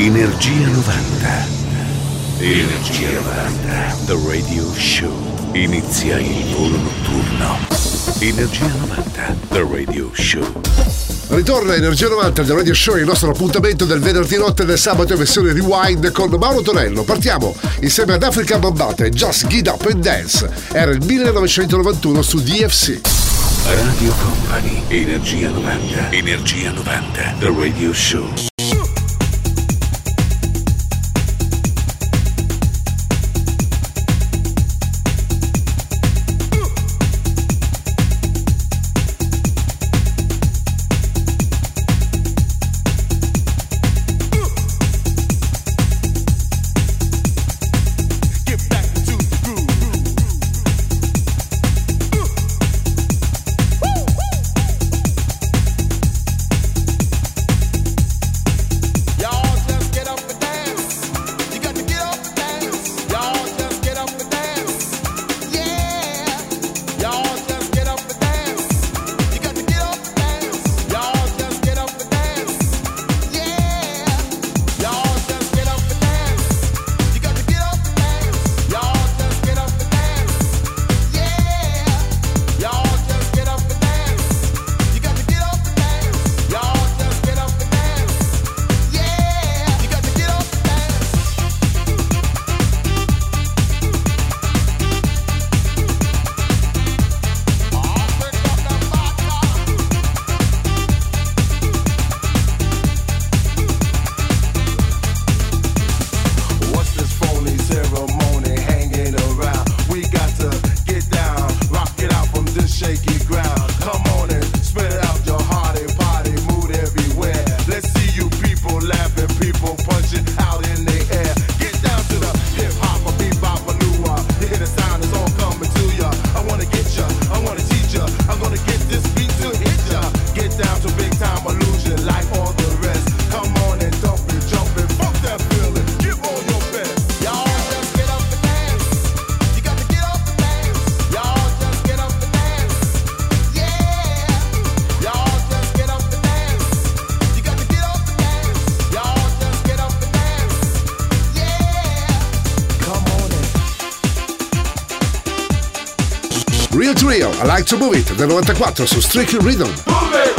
Energia 90. Energia 90. The Radio Show. Inizia il volo notturno. Energia 90. The Radio Show. Ritorna Energia 90 del Radio Show, il nostro appuntamento del venerdì notte e del sabato in versione rewind con Mauro Tonello. Partiamo insieme ad Africa Bambata e Just Get Up and Dance. Era il 1991 su DFC. Radio Company. Energia 90. Energia 90. The Radio Show. To Move It del 94 su Strictly Rhythm.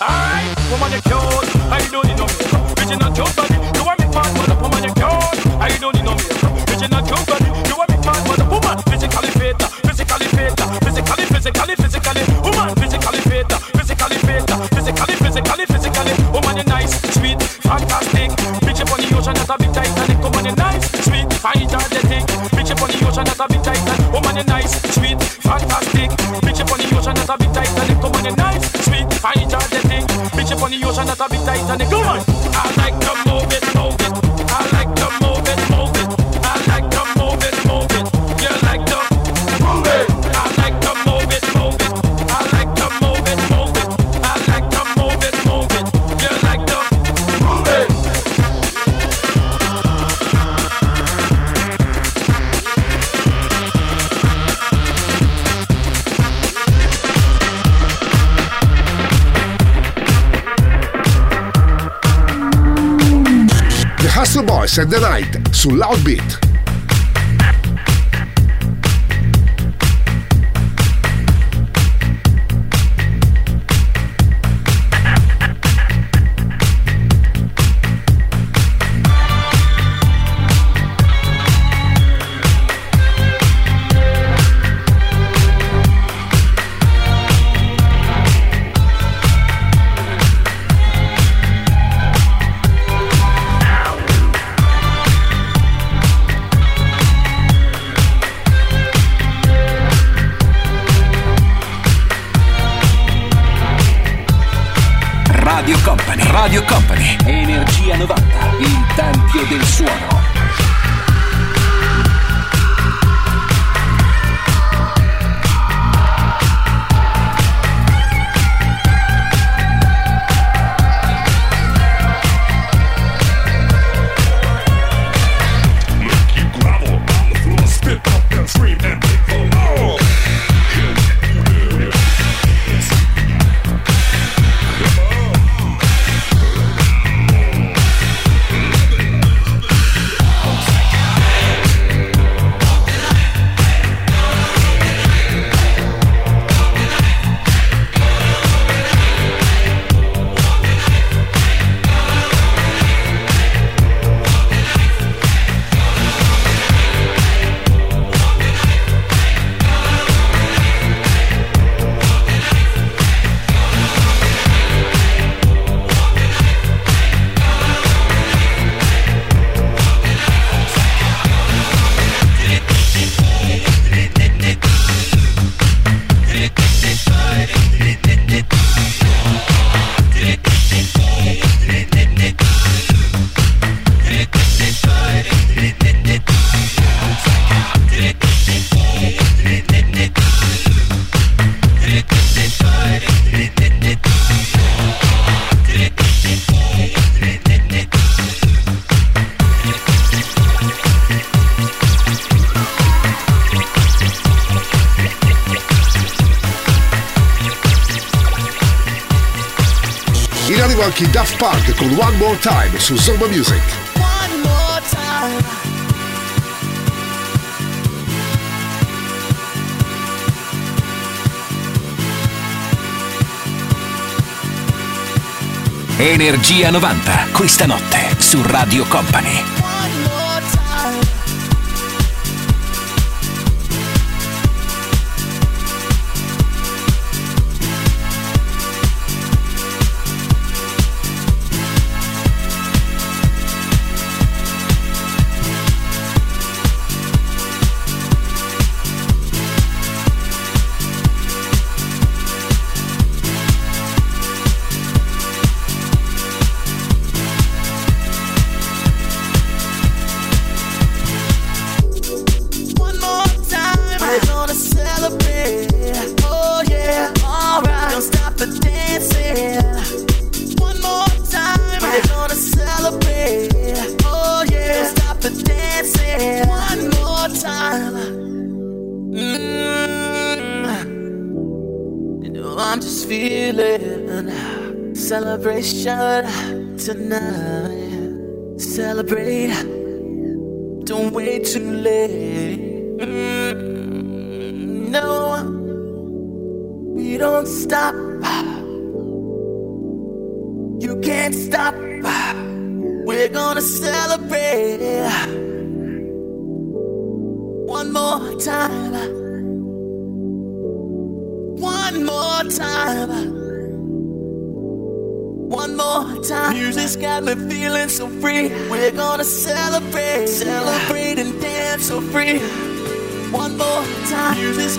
Alright, woman, you cute. I don't need no makeup. Original cute body. You want me for the woman, you cute. I don't need no makeup. Original cute body. You want me for the woman. Physically fit, physically fit, physically, physically, physically. Woman, physically fit, physically fit, physically, physically, physically. Woman, you nice, sweet, fantastic. Bitch up on the ocean, that's a big Titanic. Woman, you nice, sweet, fine, energetic. Bitch up on the ocean, that's a big Titanic. Woman, you nice, sweet, fantastic. Bitch up on the ocean, that's a big Titanic. Woman, you nice, up on the ocean, that's a big Titanic. Come on. Boys and the Night su Loud anche Daft Punk con One More Time su Zoma Music. One more time. Energia 90, questa notte su Radio Company. question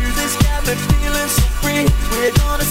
Music's got me feeling so free. We're gonna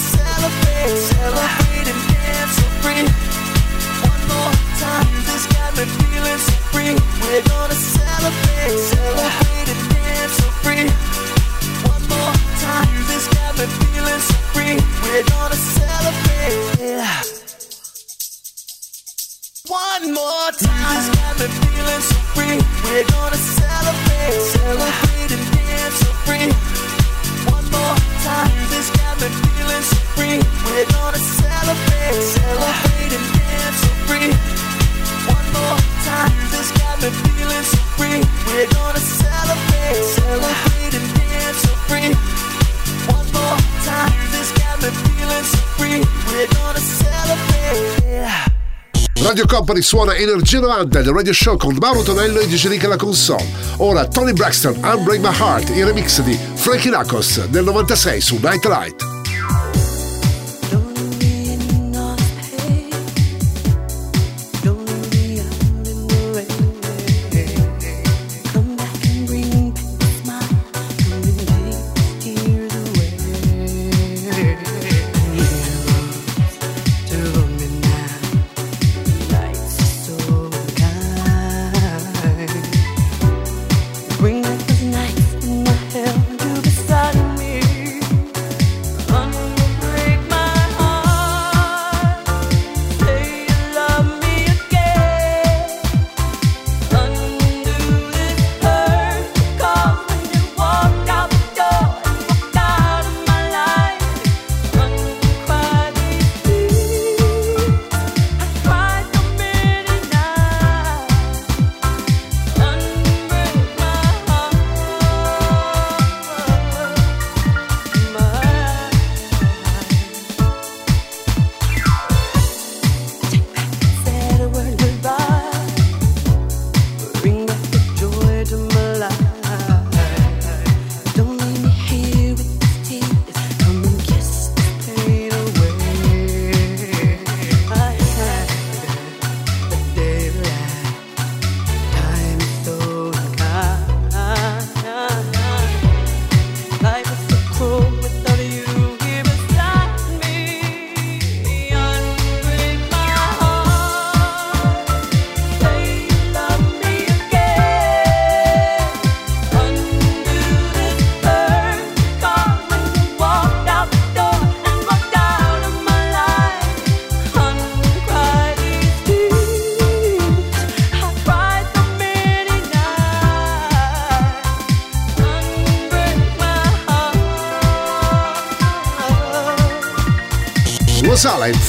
Company suona Energia 90 del Radio Show con Mauro Tonello e Rica la console. Ora Tony Braxton, Unbreak My Heart, il remix di Frankie Knuckles del 96 su Night Light.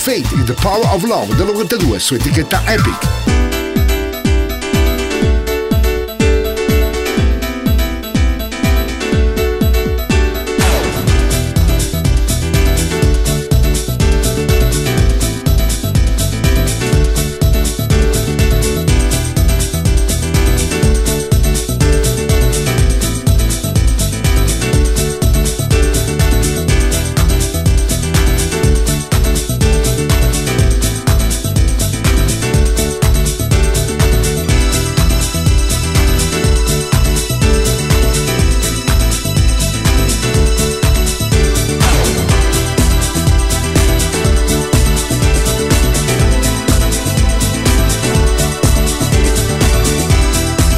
Fate in the Power of Love del 92 su etichetta Epic.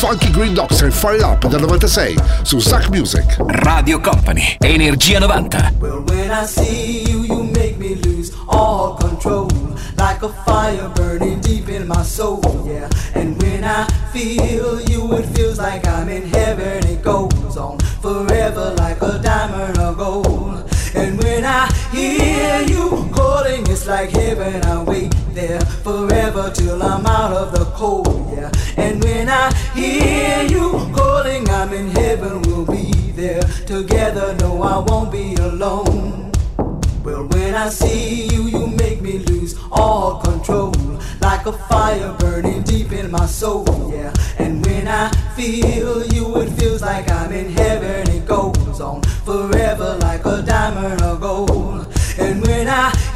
Funky Green Dogs and Fire Up del 96 su Zack Music. Radio Company, Energia 90. Well, when I see you, you make me lose all control. Like a fire burning deep in my soul, yeah. And when I feel you, it feels like I'm in heaven. It goes on forever like a diamond of gold. And when I hear you calling, it's like heaven. I wait there forever till I'm out of the cold, yeah. I hear you calling, I'm in heaven, we'll be there together. No, I won't be alone. Well, when I see you, you make me lose all control. Like a fire burning deep in my soul, yeah. And when I feel you, it feels like I'm in heaven. It goes on forever like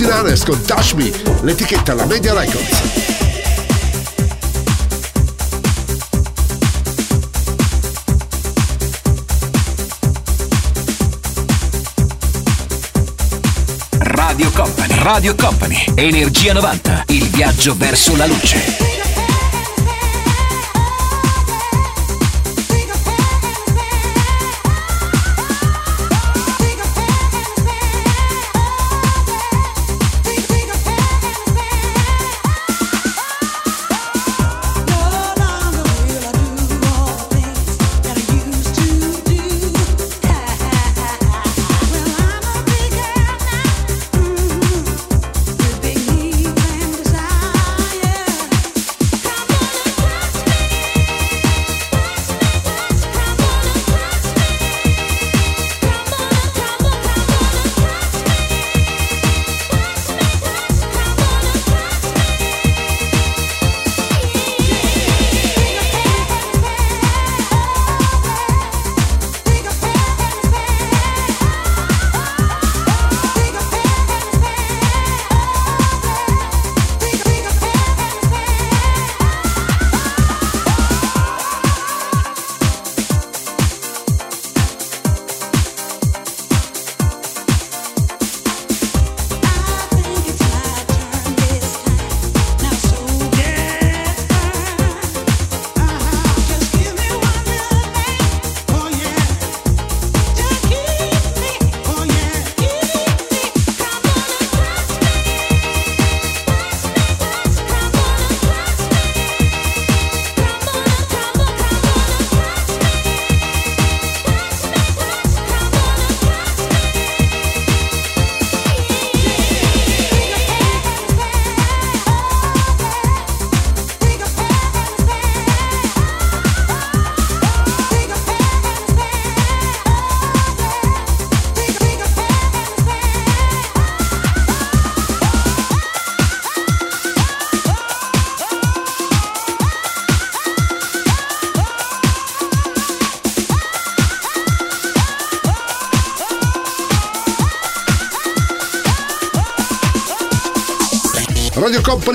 I 49ers con Touch Me, l'etichetta La Media Records. Radio Company, Radio Company, Energia 90, il viaggio verso la luce.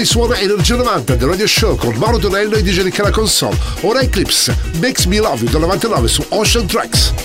Company suona Energia 90 del Radio Show con Mauro Tonello e DJ Nicola Console. Ora Eclipse, Makes Me Love You del 99 su Ocean Tracks.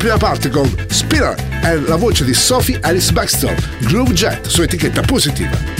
Prima parte con Spinner e la voce di Sophie Alice Baxter, Groove Jet su etichetta positiva.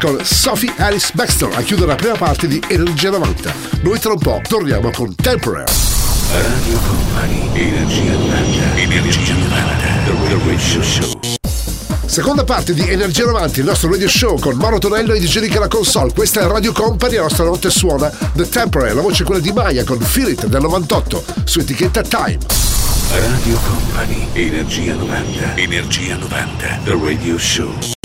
Con Sophie Alice Baxter a chiudere la prima parte di Energia 90. Noi tra un po' torniamo con Temporary. Radio Company, Energia 90, Energia 90, The Radio Show. Seconda parte di Energia 90, il nostro radio show con Mauro Tonello e DJ Nick alla console. Questa è Radio Company, la nostra notte suona The Temporary, la voce è quella di Maya con Feel It del 98 su etichetta Time. Radio Company, Energia 90, Energia 90, The Radio Show.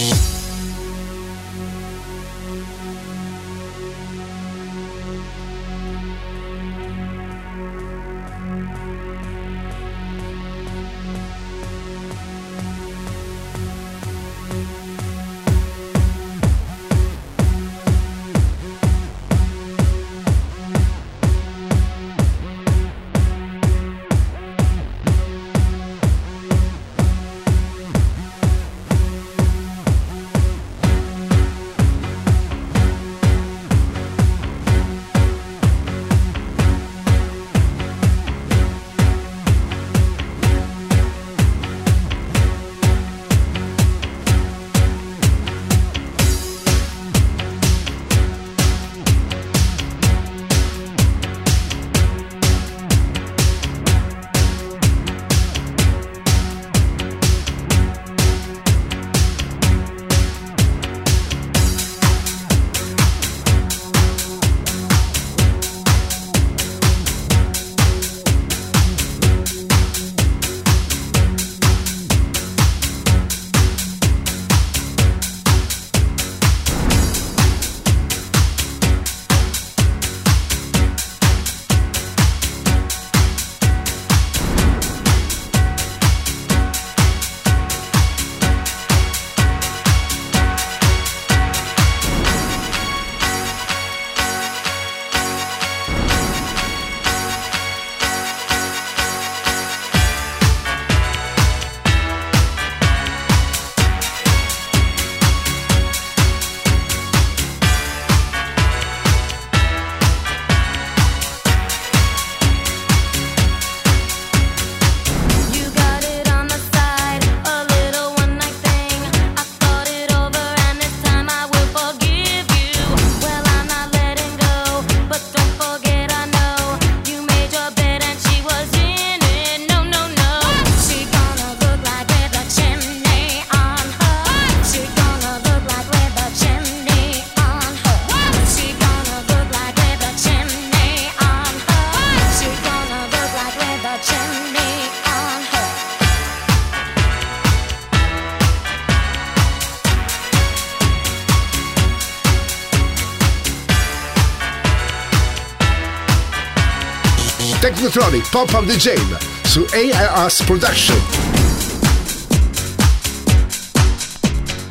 Technotronic Pop Up the Jam su AIS Production.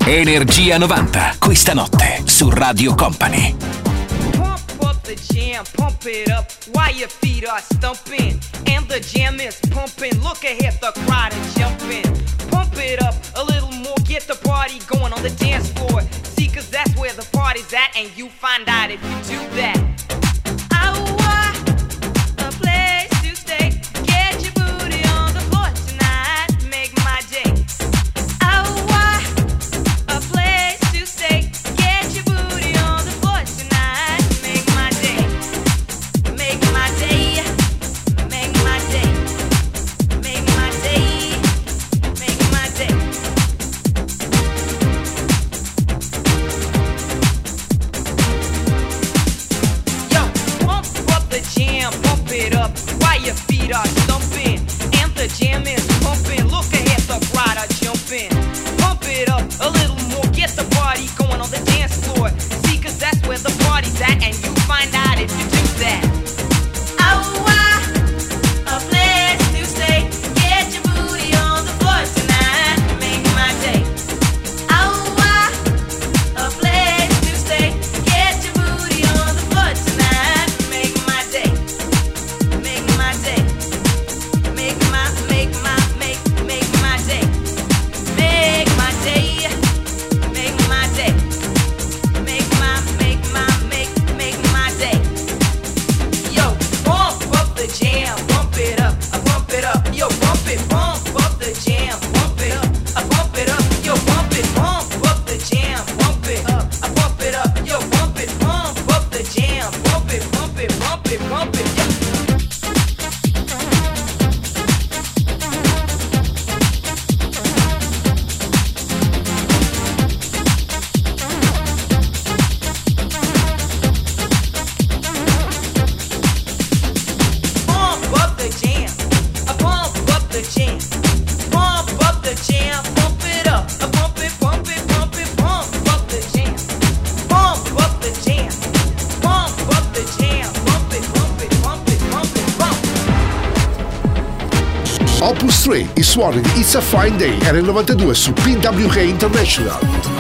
Energia 90, questa notte su Radio Company. Pump the jam, pump it up while your feet are stumping. And the jam is pumping. Look ahead, the crowd is jumping. Pump it up a little more, get the party going on the dance floor. See, cause that's where the party's at, and you find out if you do that. Di It's a Fine Day era il 92 su PWK International.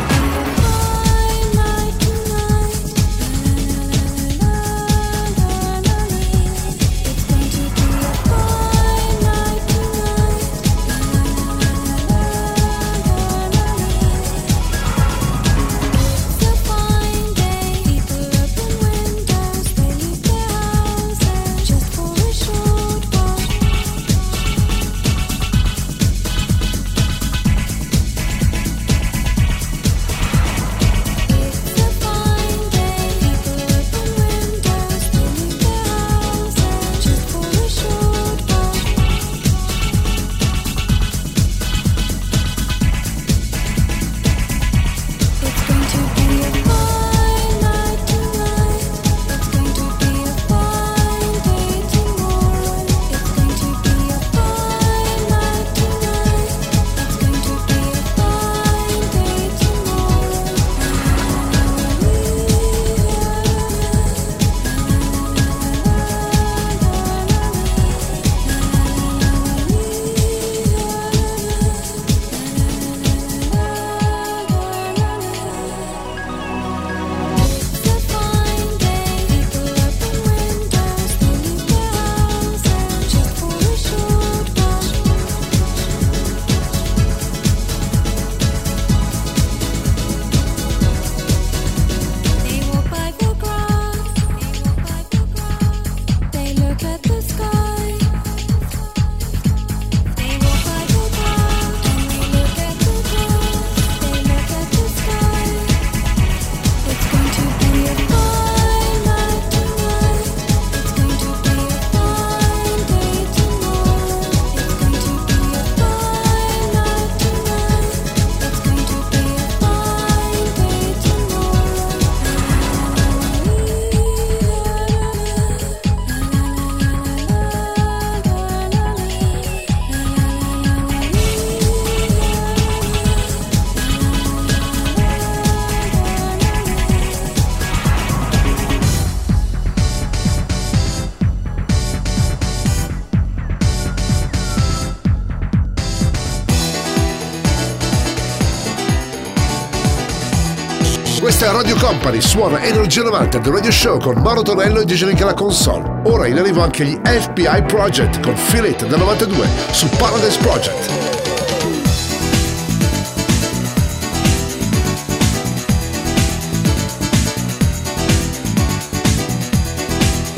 Questa è Radio Company, suona Energia 90 del Radio Show con Mauro Tonello e DJ Nick alla console. Ora in arrivo anche gli FBI Project con Feel It del 92 su Paradise Project.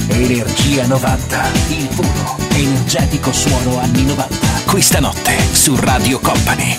Energia 90, il puro, energetico suono anni 90. Questa notte su Radio Company.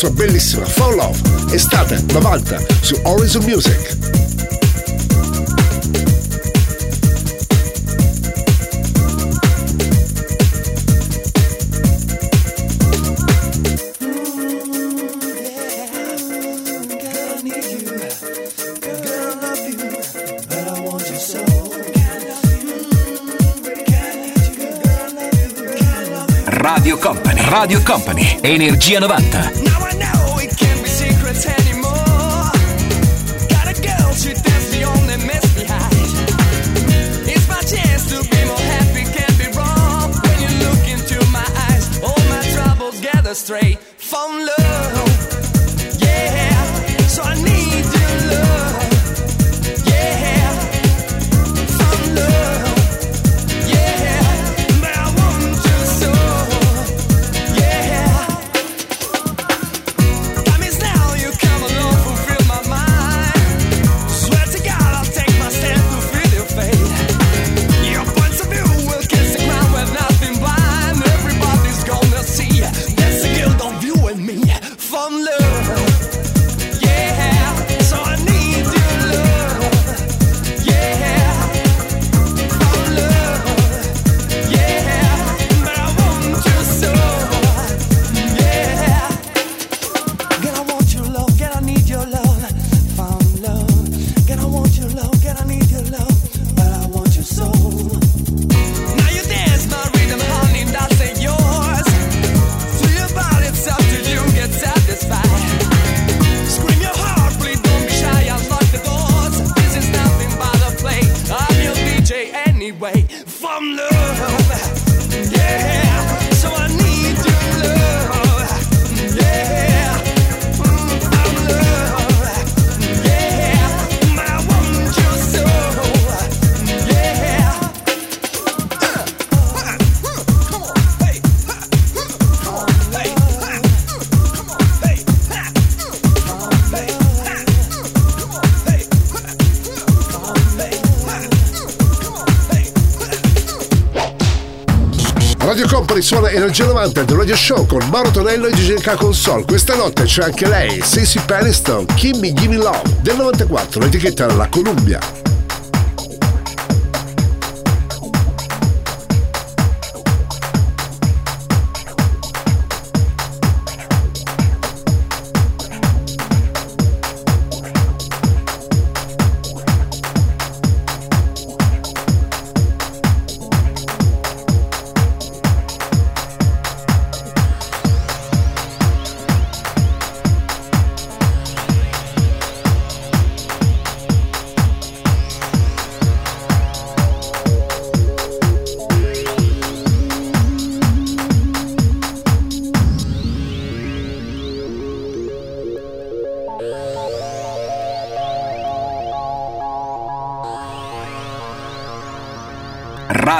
Sua bellissima Fall Love, estate 90 su Horizon Music. Radio Company. Radio Company. Energia 90. Suona Energia 90 del Radio Show con Mauro Tonello e GGK Console. Questa notte c'è anche lei, Stacey Peniston, Kimmy Gimme Love del 94, l'etichetta La Columbia.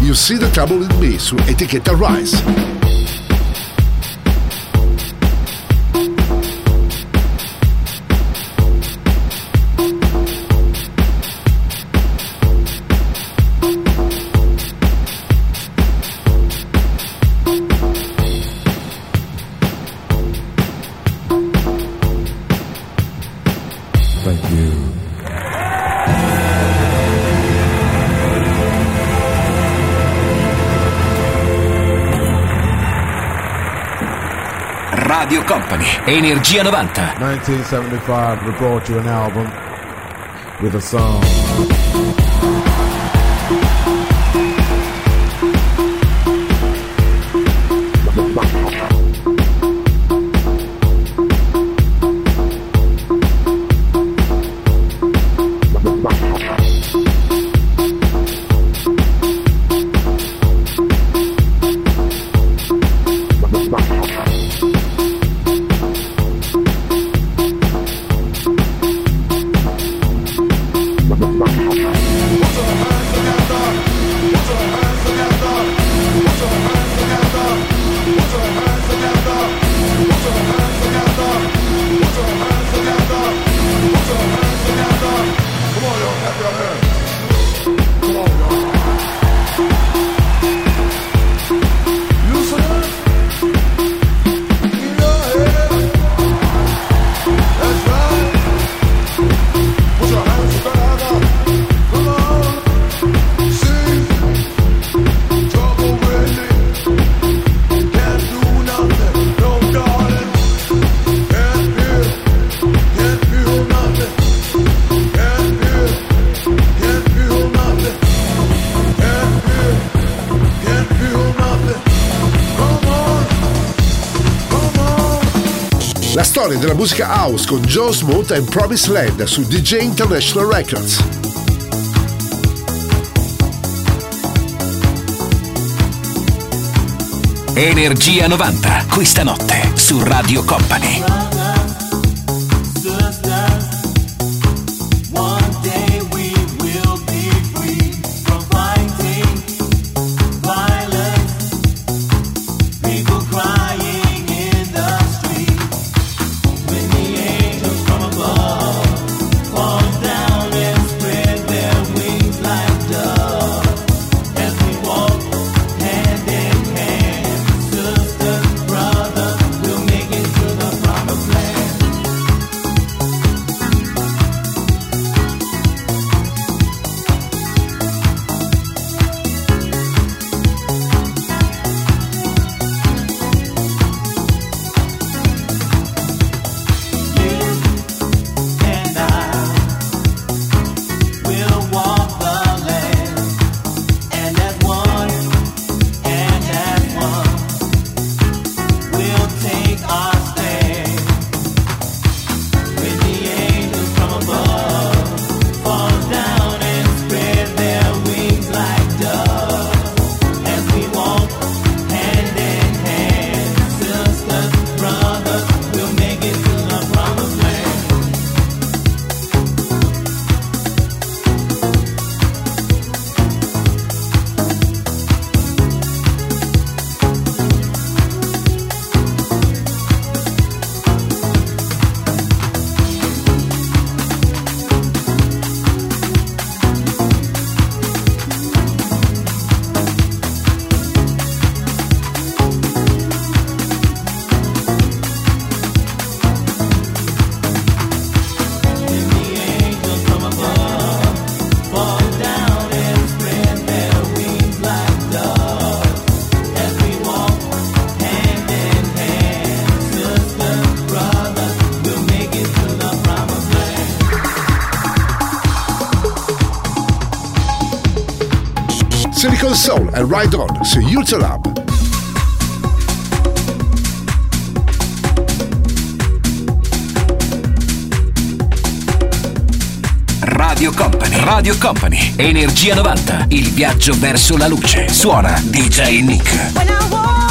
You See the Trouble with Me su etichetta Rise. Energia 90. 1975, we brought you an album with a song. Musica house con Joe Smooth e Promise Land su DJ International Records. Energia 90, questa notte su Radio Company. E Ride On su YouTube. Radio Company, Radio Company, Energia 90, il viaggio verso la luce. Suona DJ Nick.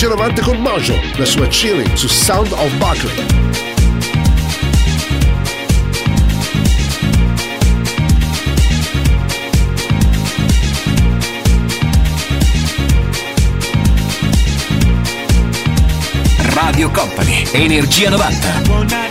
Energia 90 con Mojo, la sua chilling su Sound of Buckley. Radio Company, Energia 90.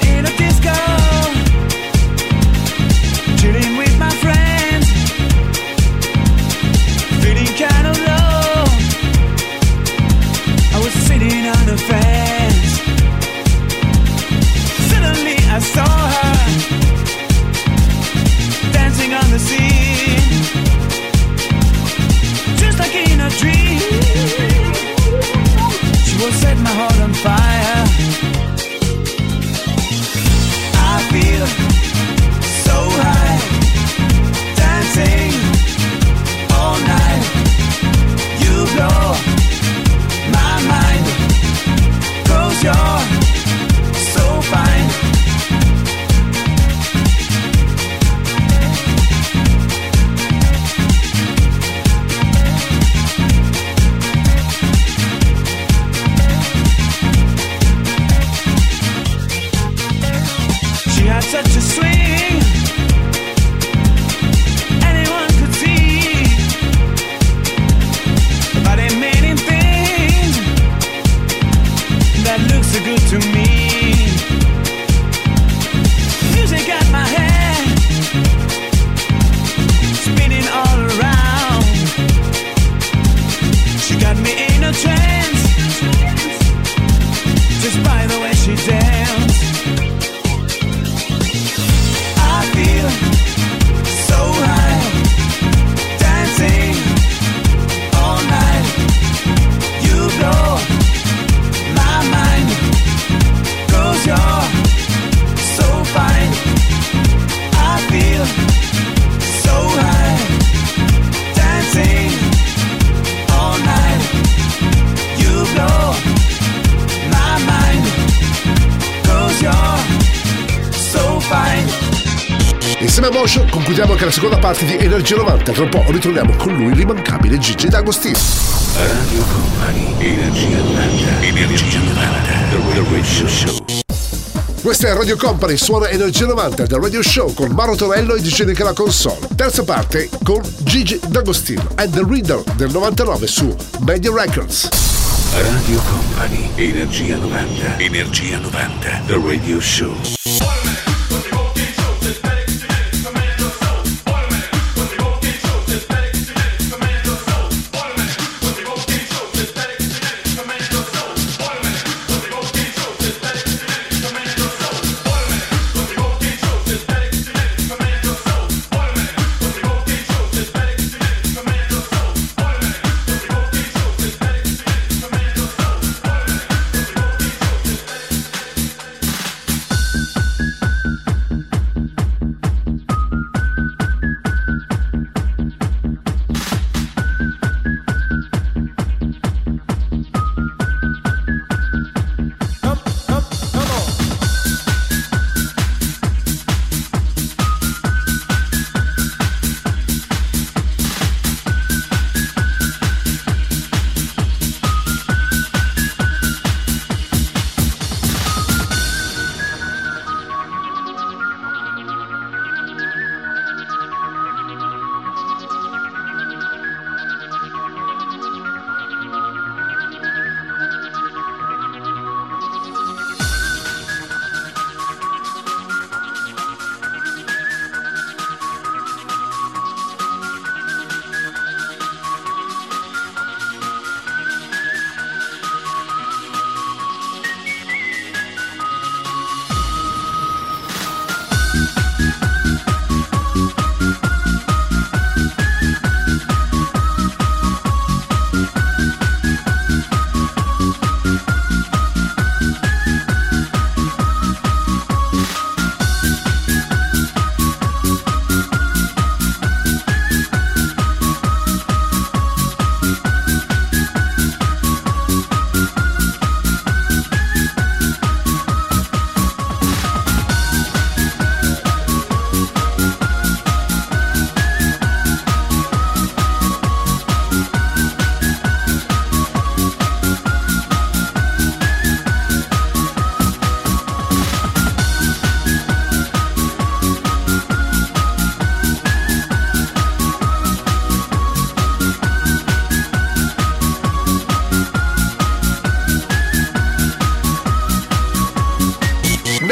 Insieme a Motion concludiamo anche la seconda parte di Energia 90. Tra un po' ritorniamo con lui, l'immancabile Gigi D'Agostino. Radio Company, Energia 90, Energia 90, The Radio Show. Questa è Radio Company, suona Energia 90 del Radio Show con Maro Torello e DJ Nicola Console. Terza parte con Gigi D'Agostino and The Reader del 99 su Media Records. Radio Company, Energia 90, Energia 90, The Radio Show.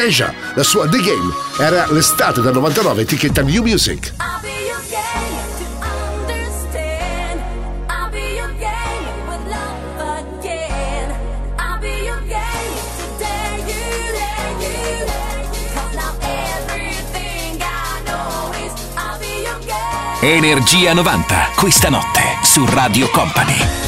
Deja, la sua The Game. Era l'estate del 99, etichetta New Music. Energia 90, questa notte su Radio Company.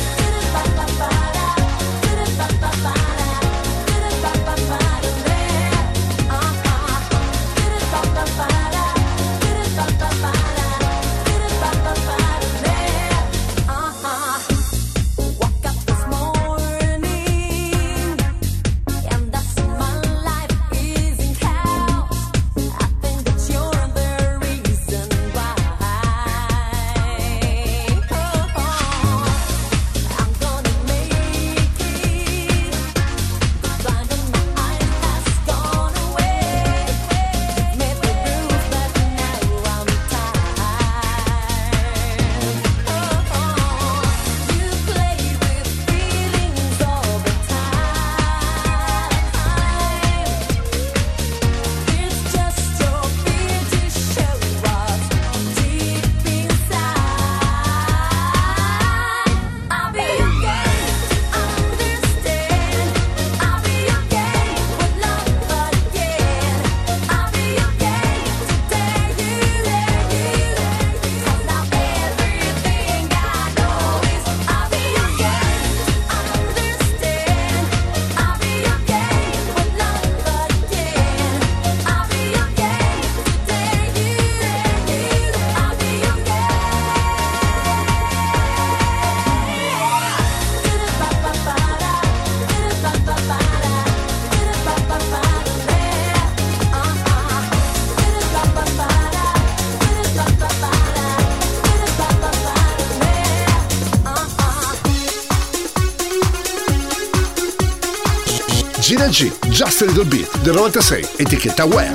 Just a Little Bit del 96, etichetta Where.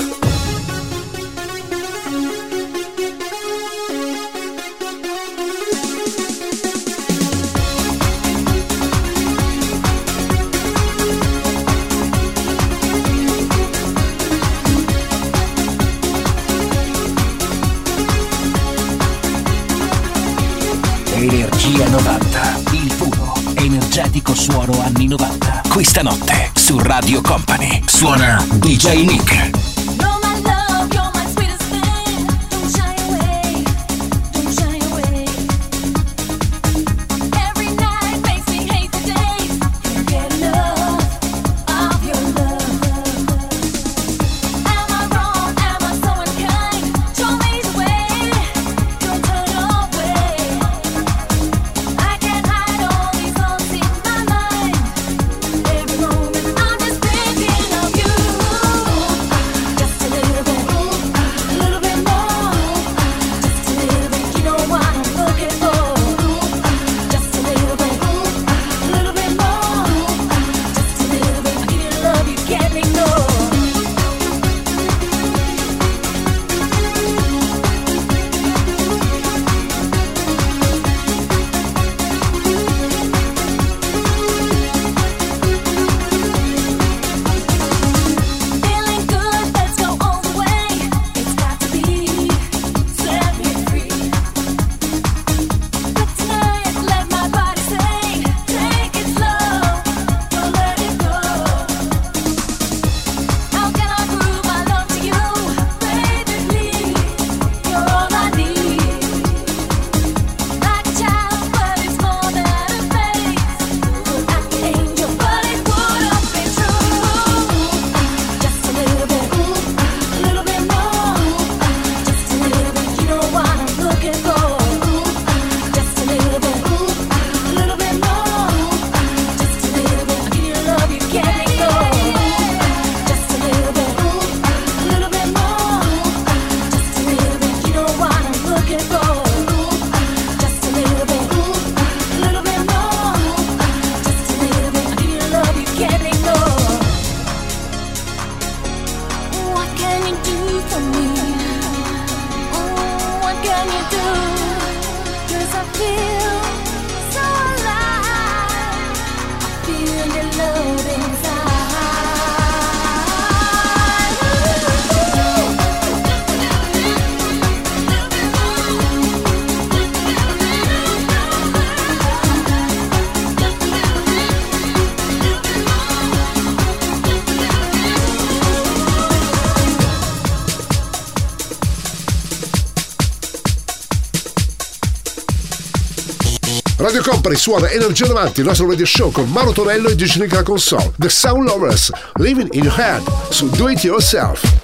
Energia 90, il puro, energetico suono anni 90. Questa notte Radio Company suona DJ Nick. Company suona Energia 90, il nostro radio show con Mauro Tonello e Diginica Console. The Sound Lovers, Living in Your Head, su Do It Yourself.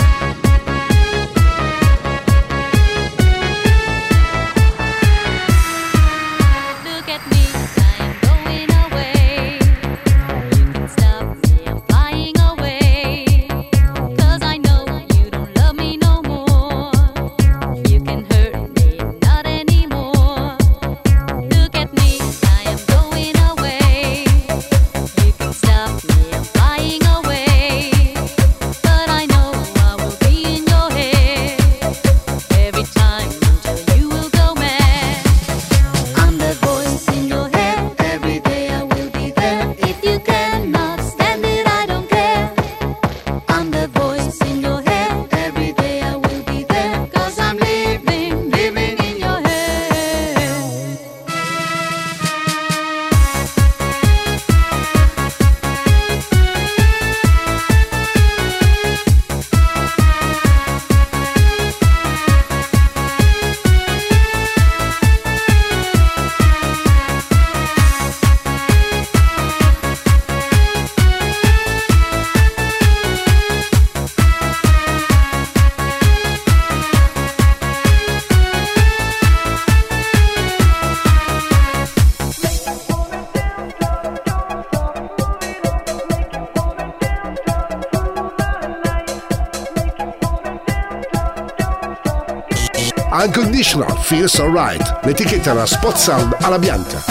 Feels Alright. L'etichetta era Spot Sound alla bianca.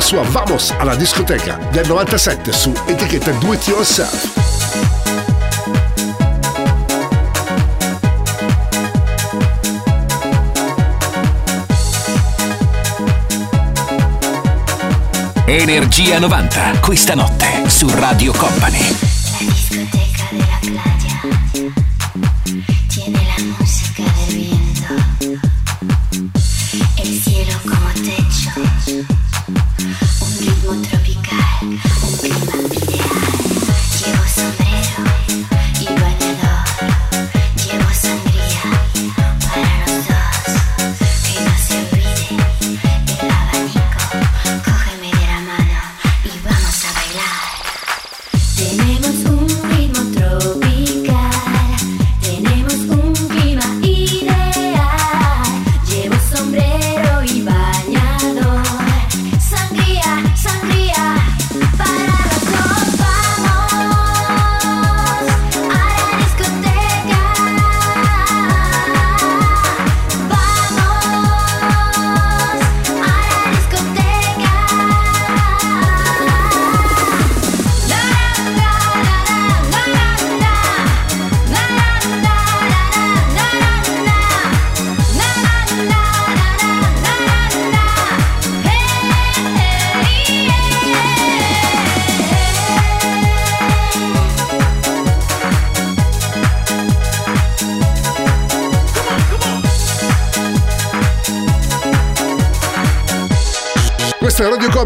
Sua Vamos alla discoteca del 97 su etichetta Do It Yourself. Energia 90, questa notte su Radio Company.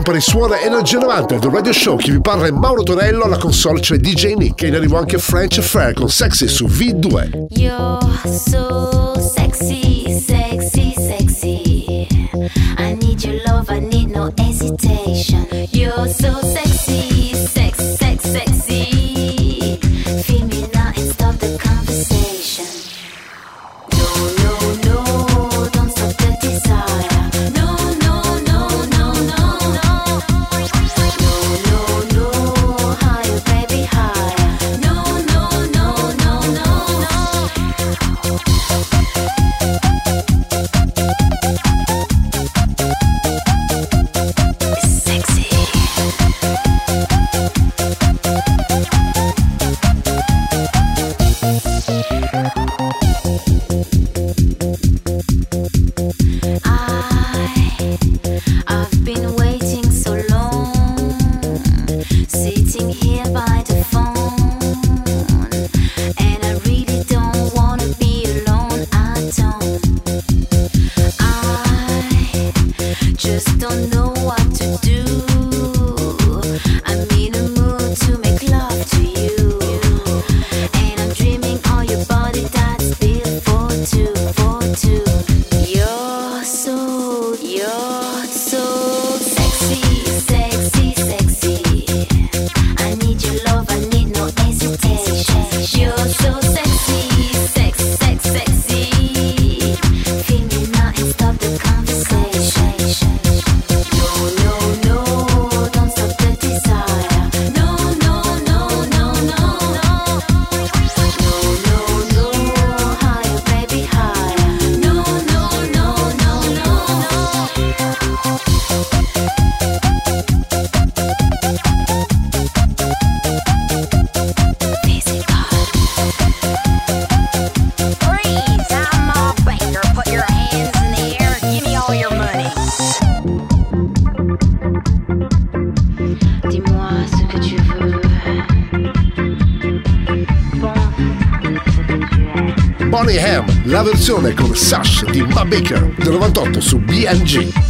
Company suona Energia 90 del Radio Show. Chi vi parla è Mauro Tonello, alla console c'è DJ Nick e in arrivo anche French Affair con Sexy su V2. You're so sexy, sexy. canzone con Sash di Ma Baker del 98 su BNG.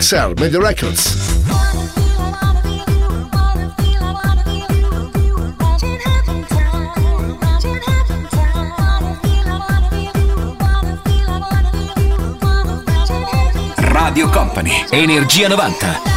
XL Media Records. Radio Company, Energia 90.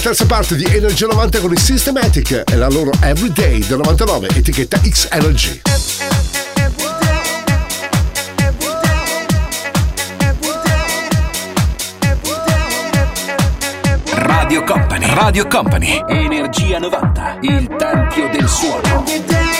Terza parte di Energy 90 con i Systematic e la loro Everyday del 99, etichetta X Energy. Radio Company, Radio Company, Energia 90, il tempio del suono. Everyday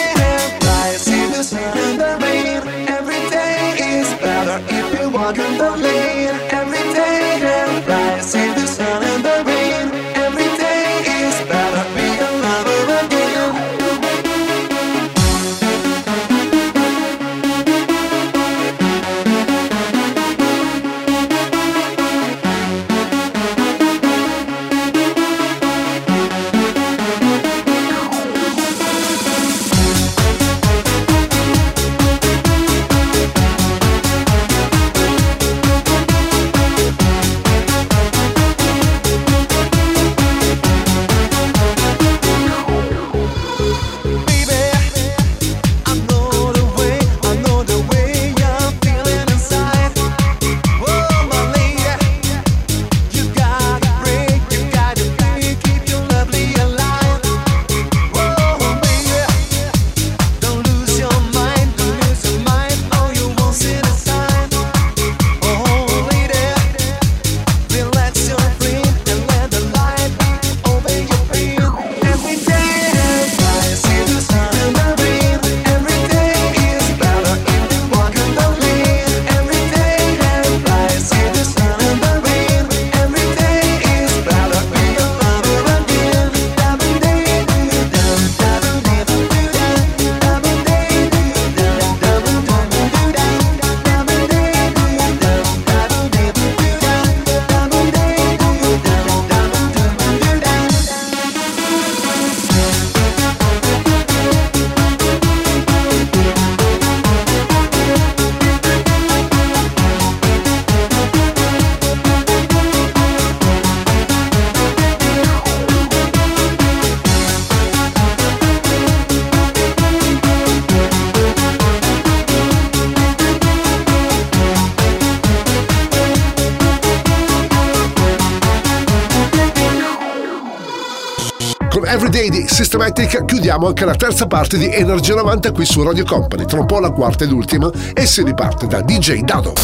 Chiudiamo anche la terza parte di Energia 90 qui su Radio Company. Tra un po' la quarta ed ultima e si riparte da DJ Dado.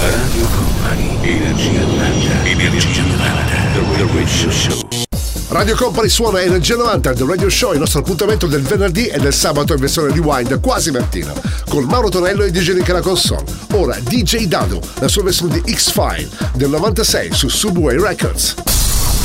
Radio Company, Energia 90, Energia 90, The Radio Show. Radio Company suona Energia 90 del Radio Show, il nostro appuntamento del venerdì e del sabato in versione rewind quasi mattina, con Mauro Tonello e DJ Nick alla console. Ora DJ Dado, la sua versione di X-File del 96 su Subway Records.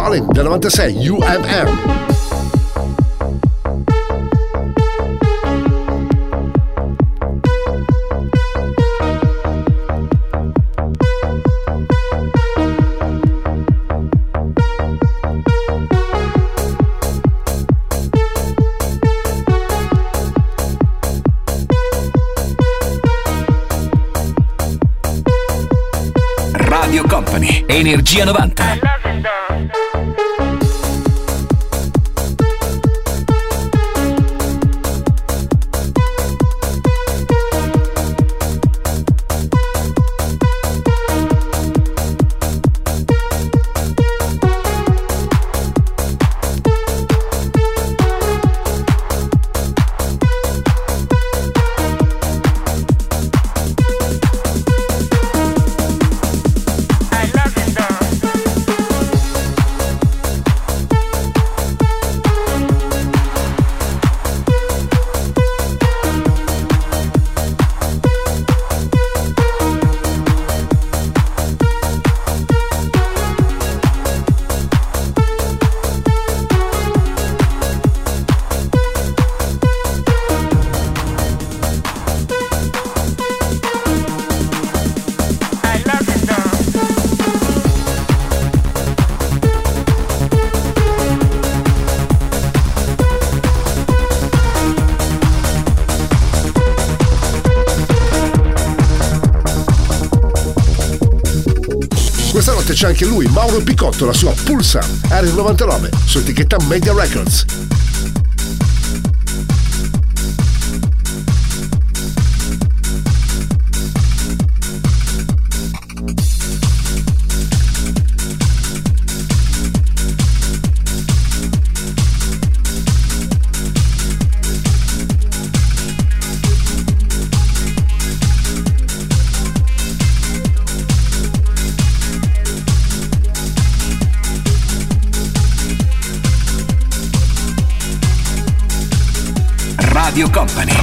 Darling del 96 UMM. Energia 90. C'è anche lui, Mauro Picotto, la sua Pulsar R99 su etichetta Media Records.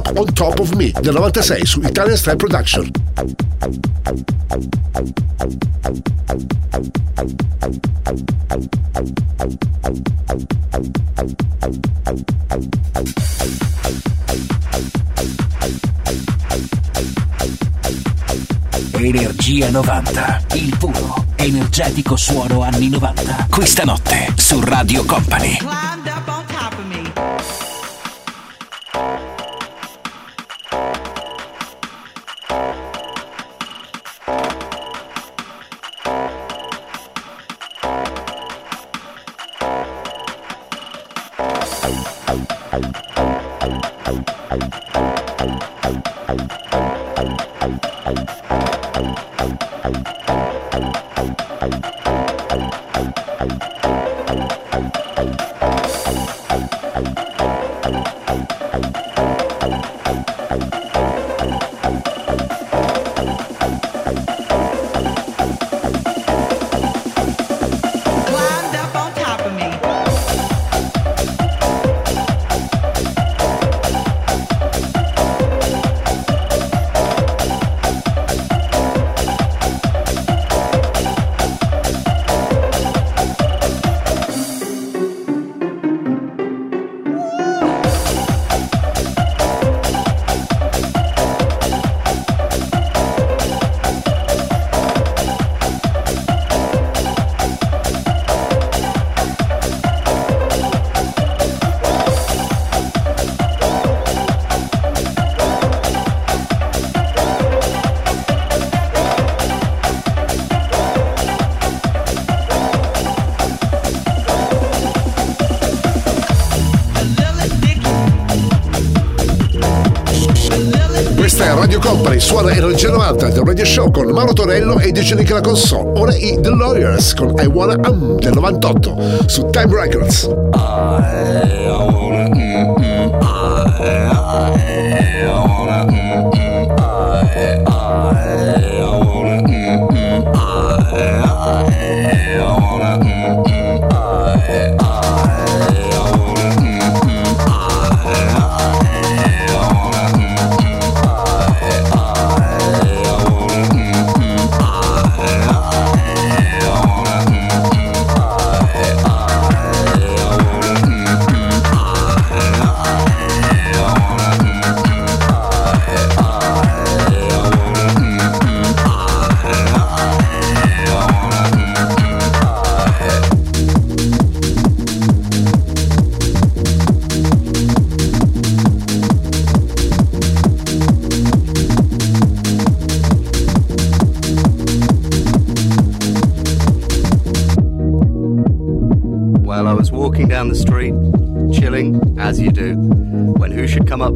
Clap on Top of Me del 96 su Italian Style Production. Energia 90, il puro, energetico suono anni 90. Questa notte su Radio Company. Suona Energia 90 del Radio Show con Mauro Tonello e DJ Nick la console. Ora i The Lawyers con I Wanna Um del 98 su Time Records. Well,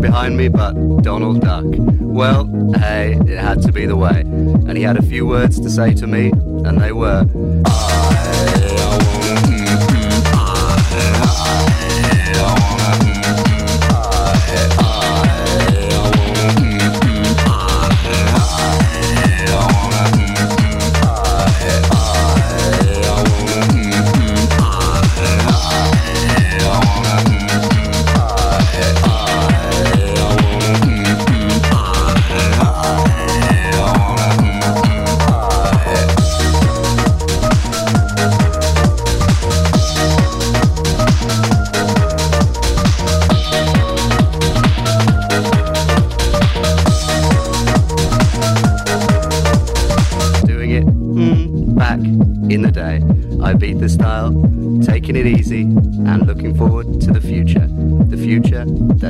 behind me but Donald Duck? Well, hey, it had to be the way. And he had a few words to say to me,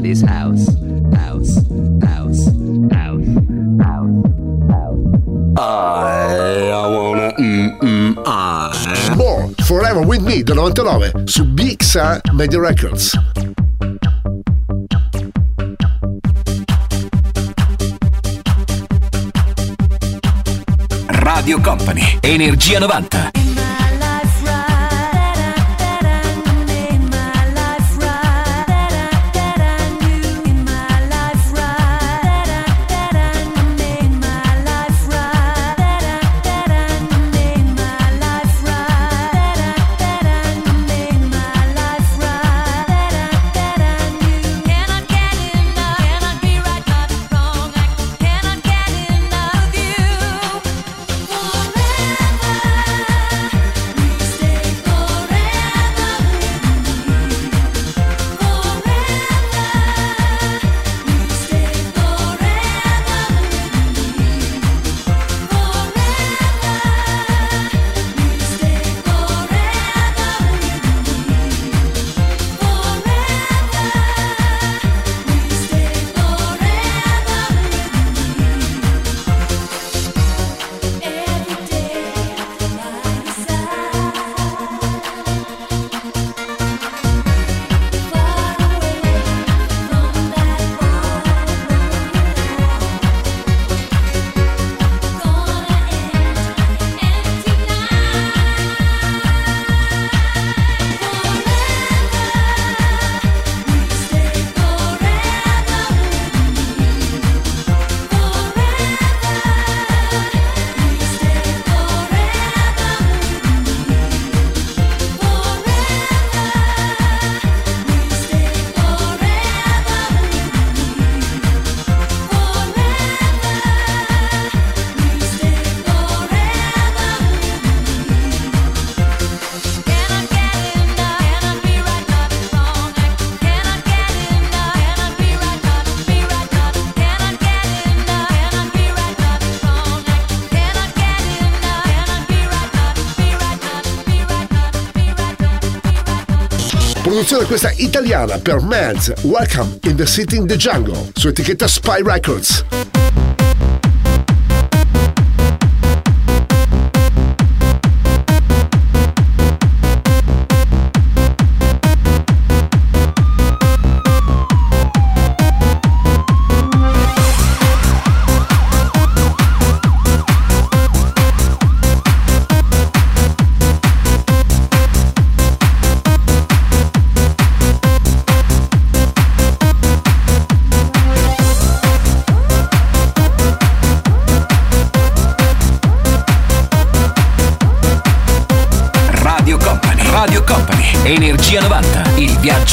that is house, house, house, house, house. I, I wanna mm, mm, I. More Forever With Me del 99 su BXA Media Records. Radio Company, Energia 90. canzone questa italiana per Mads, Welcome in the City in the Jungle, su etichetta Spy Records.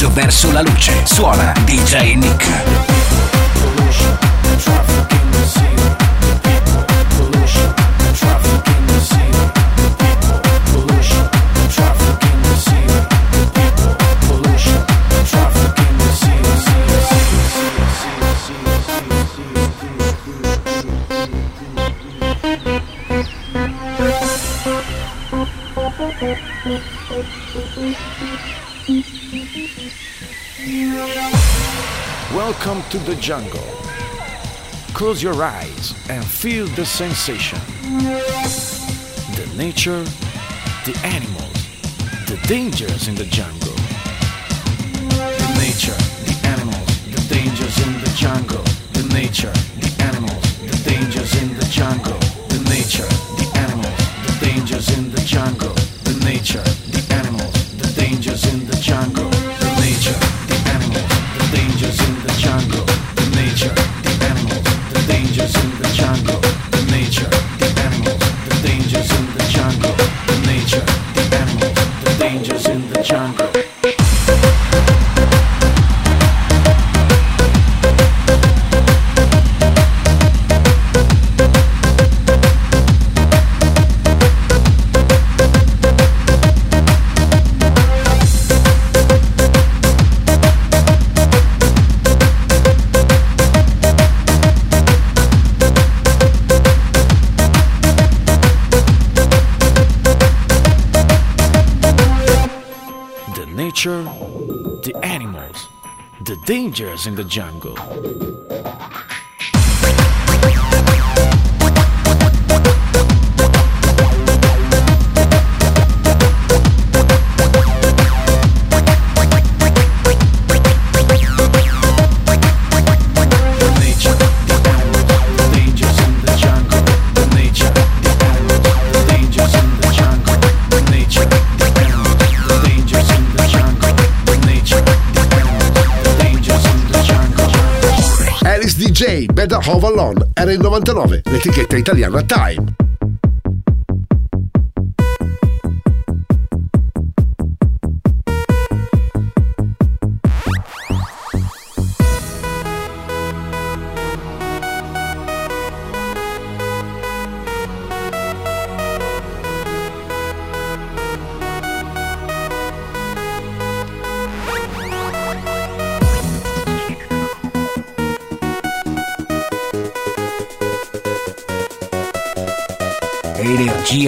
viaggio verso la luce. Suona DJ Nick. Welcome to the jungle. Close your eyes and feel the sensation. The nature, the animals, the dangers in the jungle. Home Alone era il 99, l'etichetta italiana Time.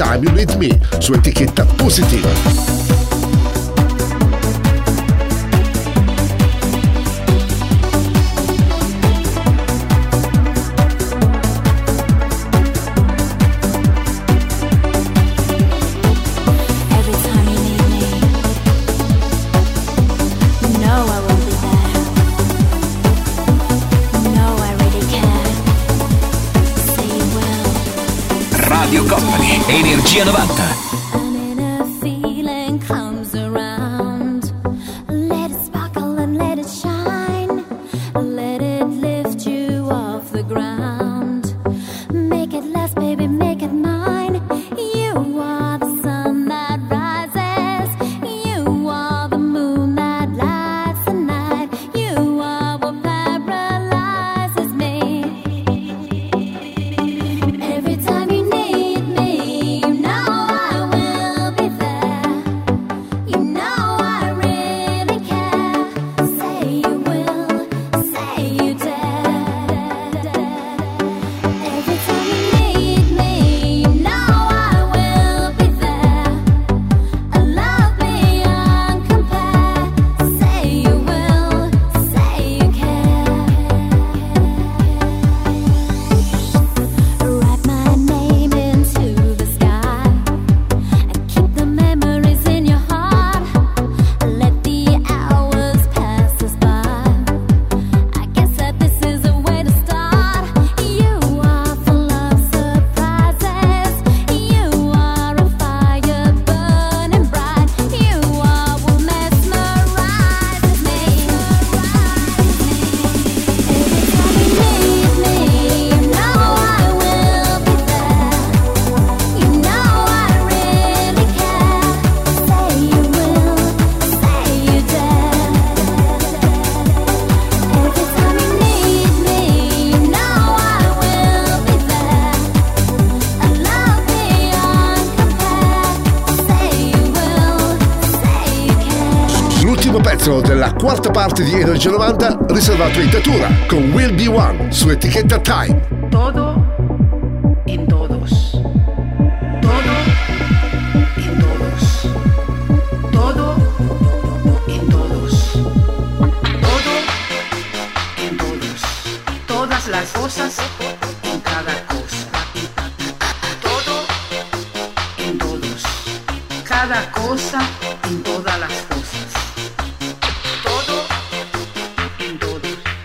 Time You Need Me su etichetta positiva. Energia 90. Energy riservato in Tatura con Will Be One su etichetta Time.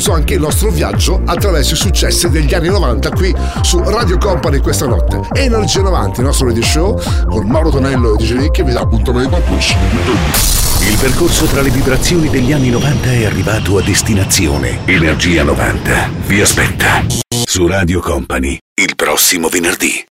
Concluso anche il nostro viaggio attraverso i successi degli anni 90 qui su Radio Company questa notte. Energia 90, il nostro radio show con Mauro Tonello e DJ Nick che vi dà appuntamento al prossimo. Il percorso tra le vibrazioni degli anni 90 è arrivato a destinazione. Energia 90 vi aspetta su Radio Company il prossimo venerdì.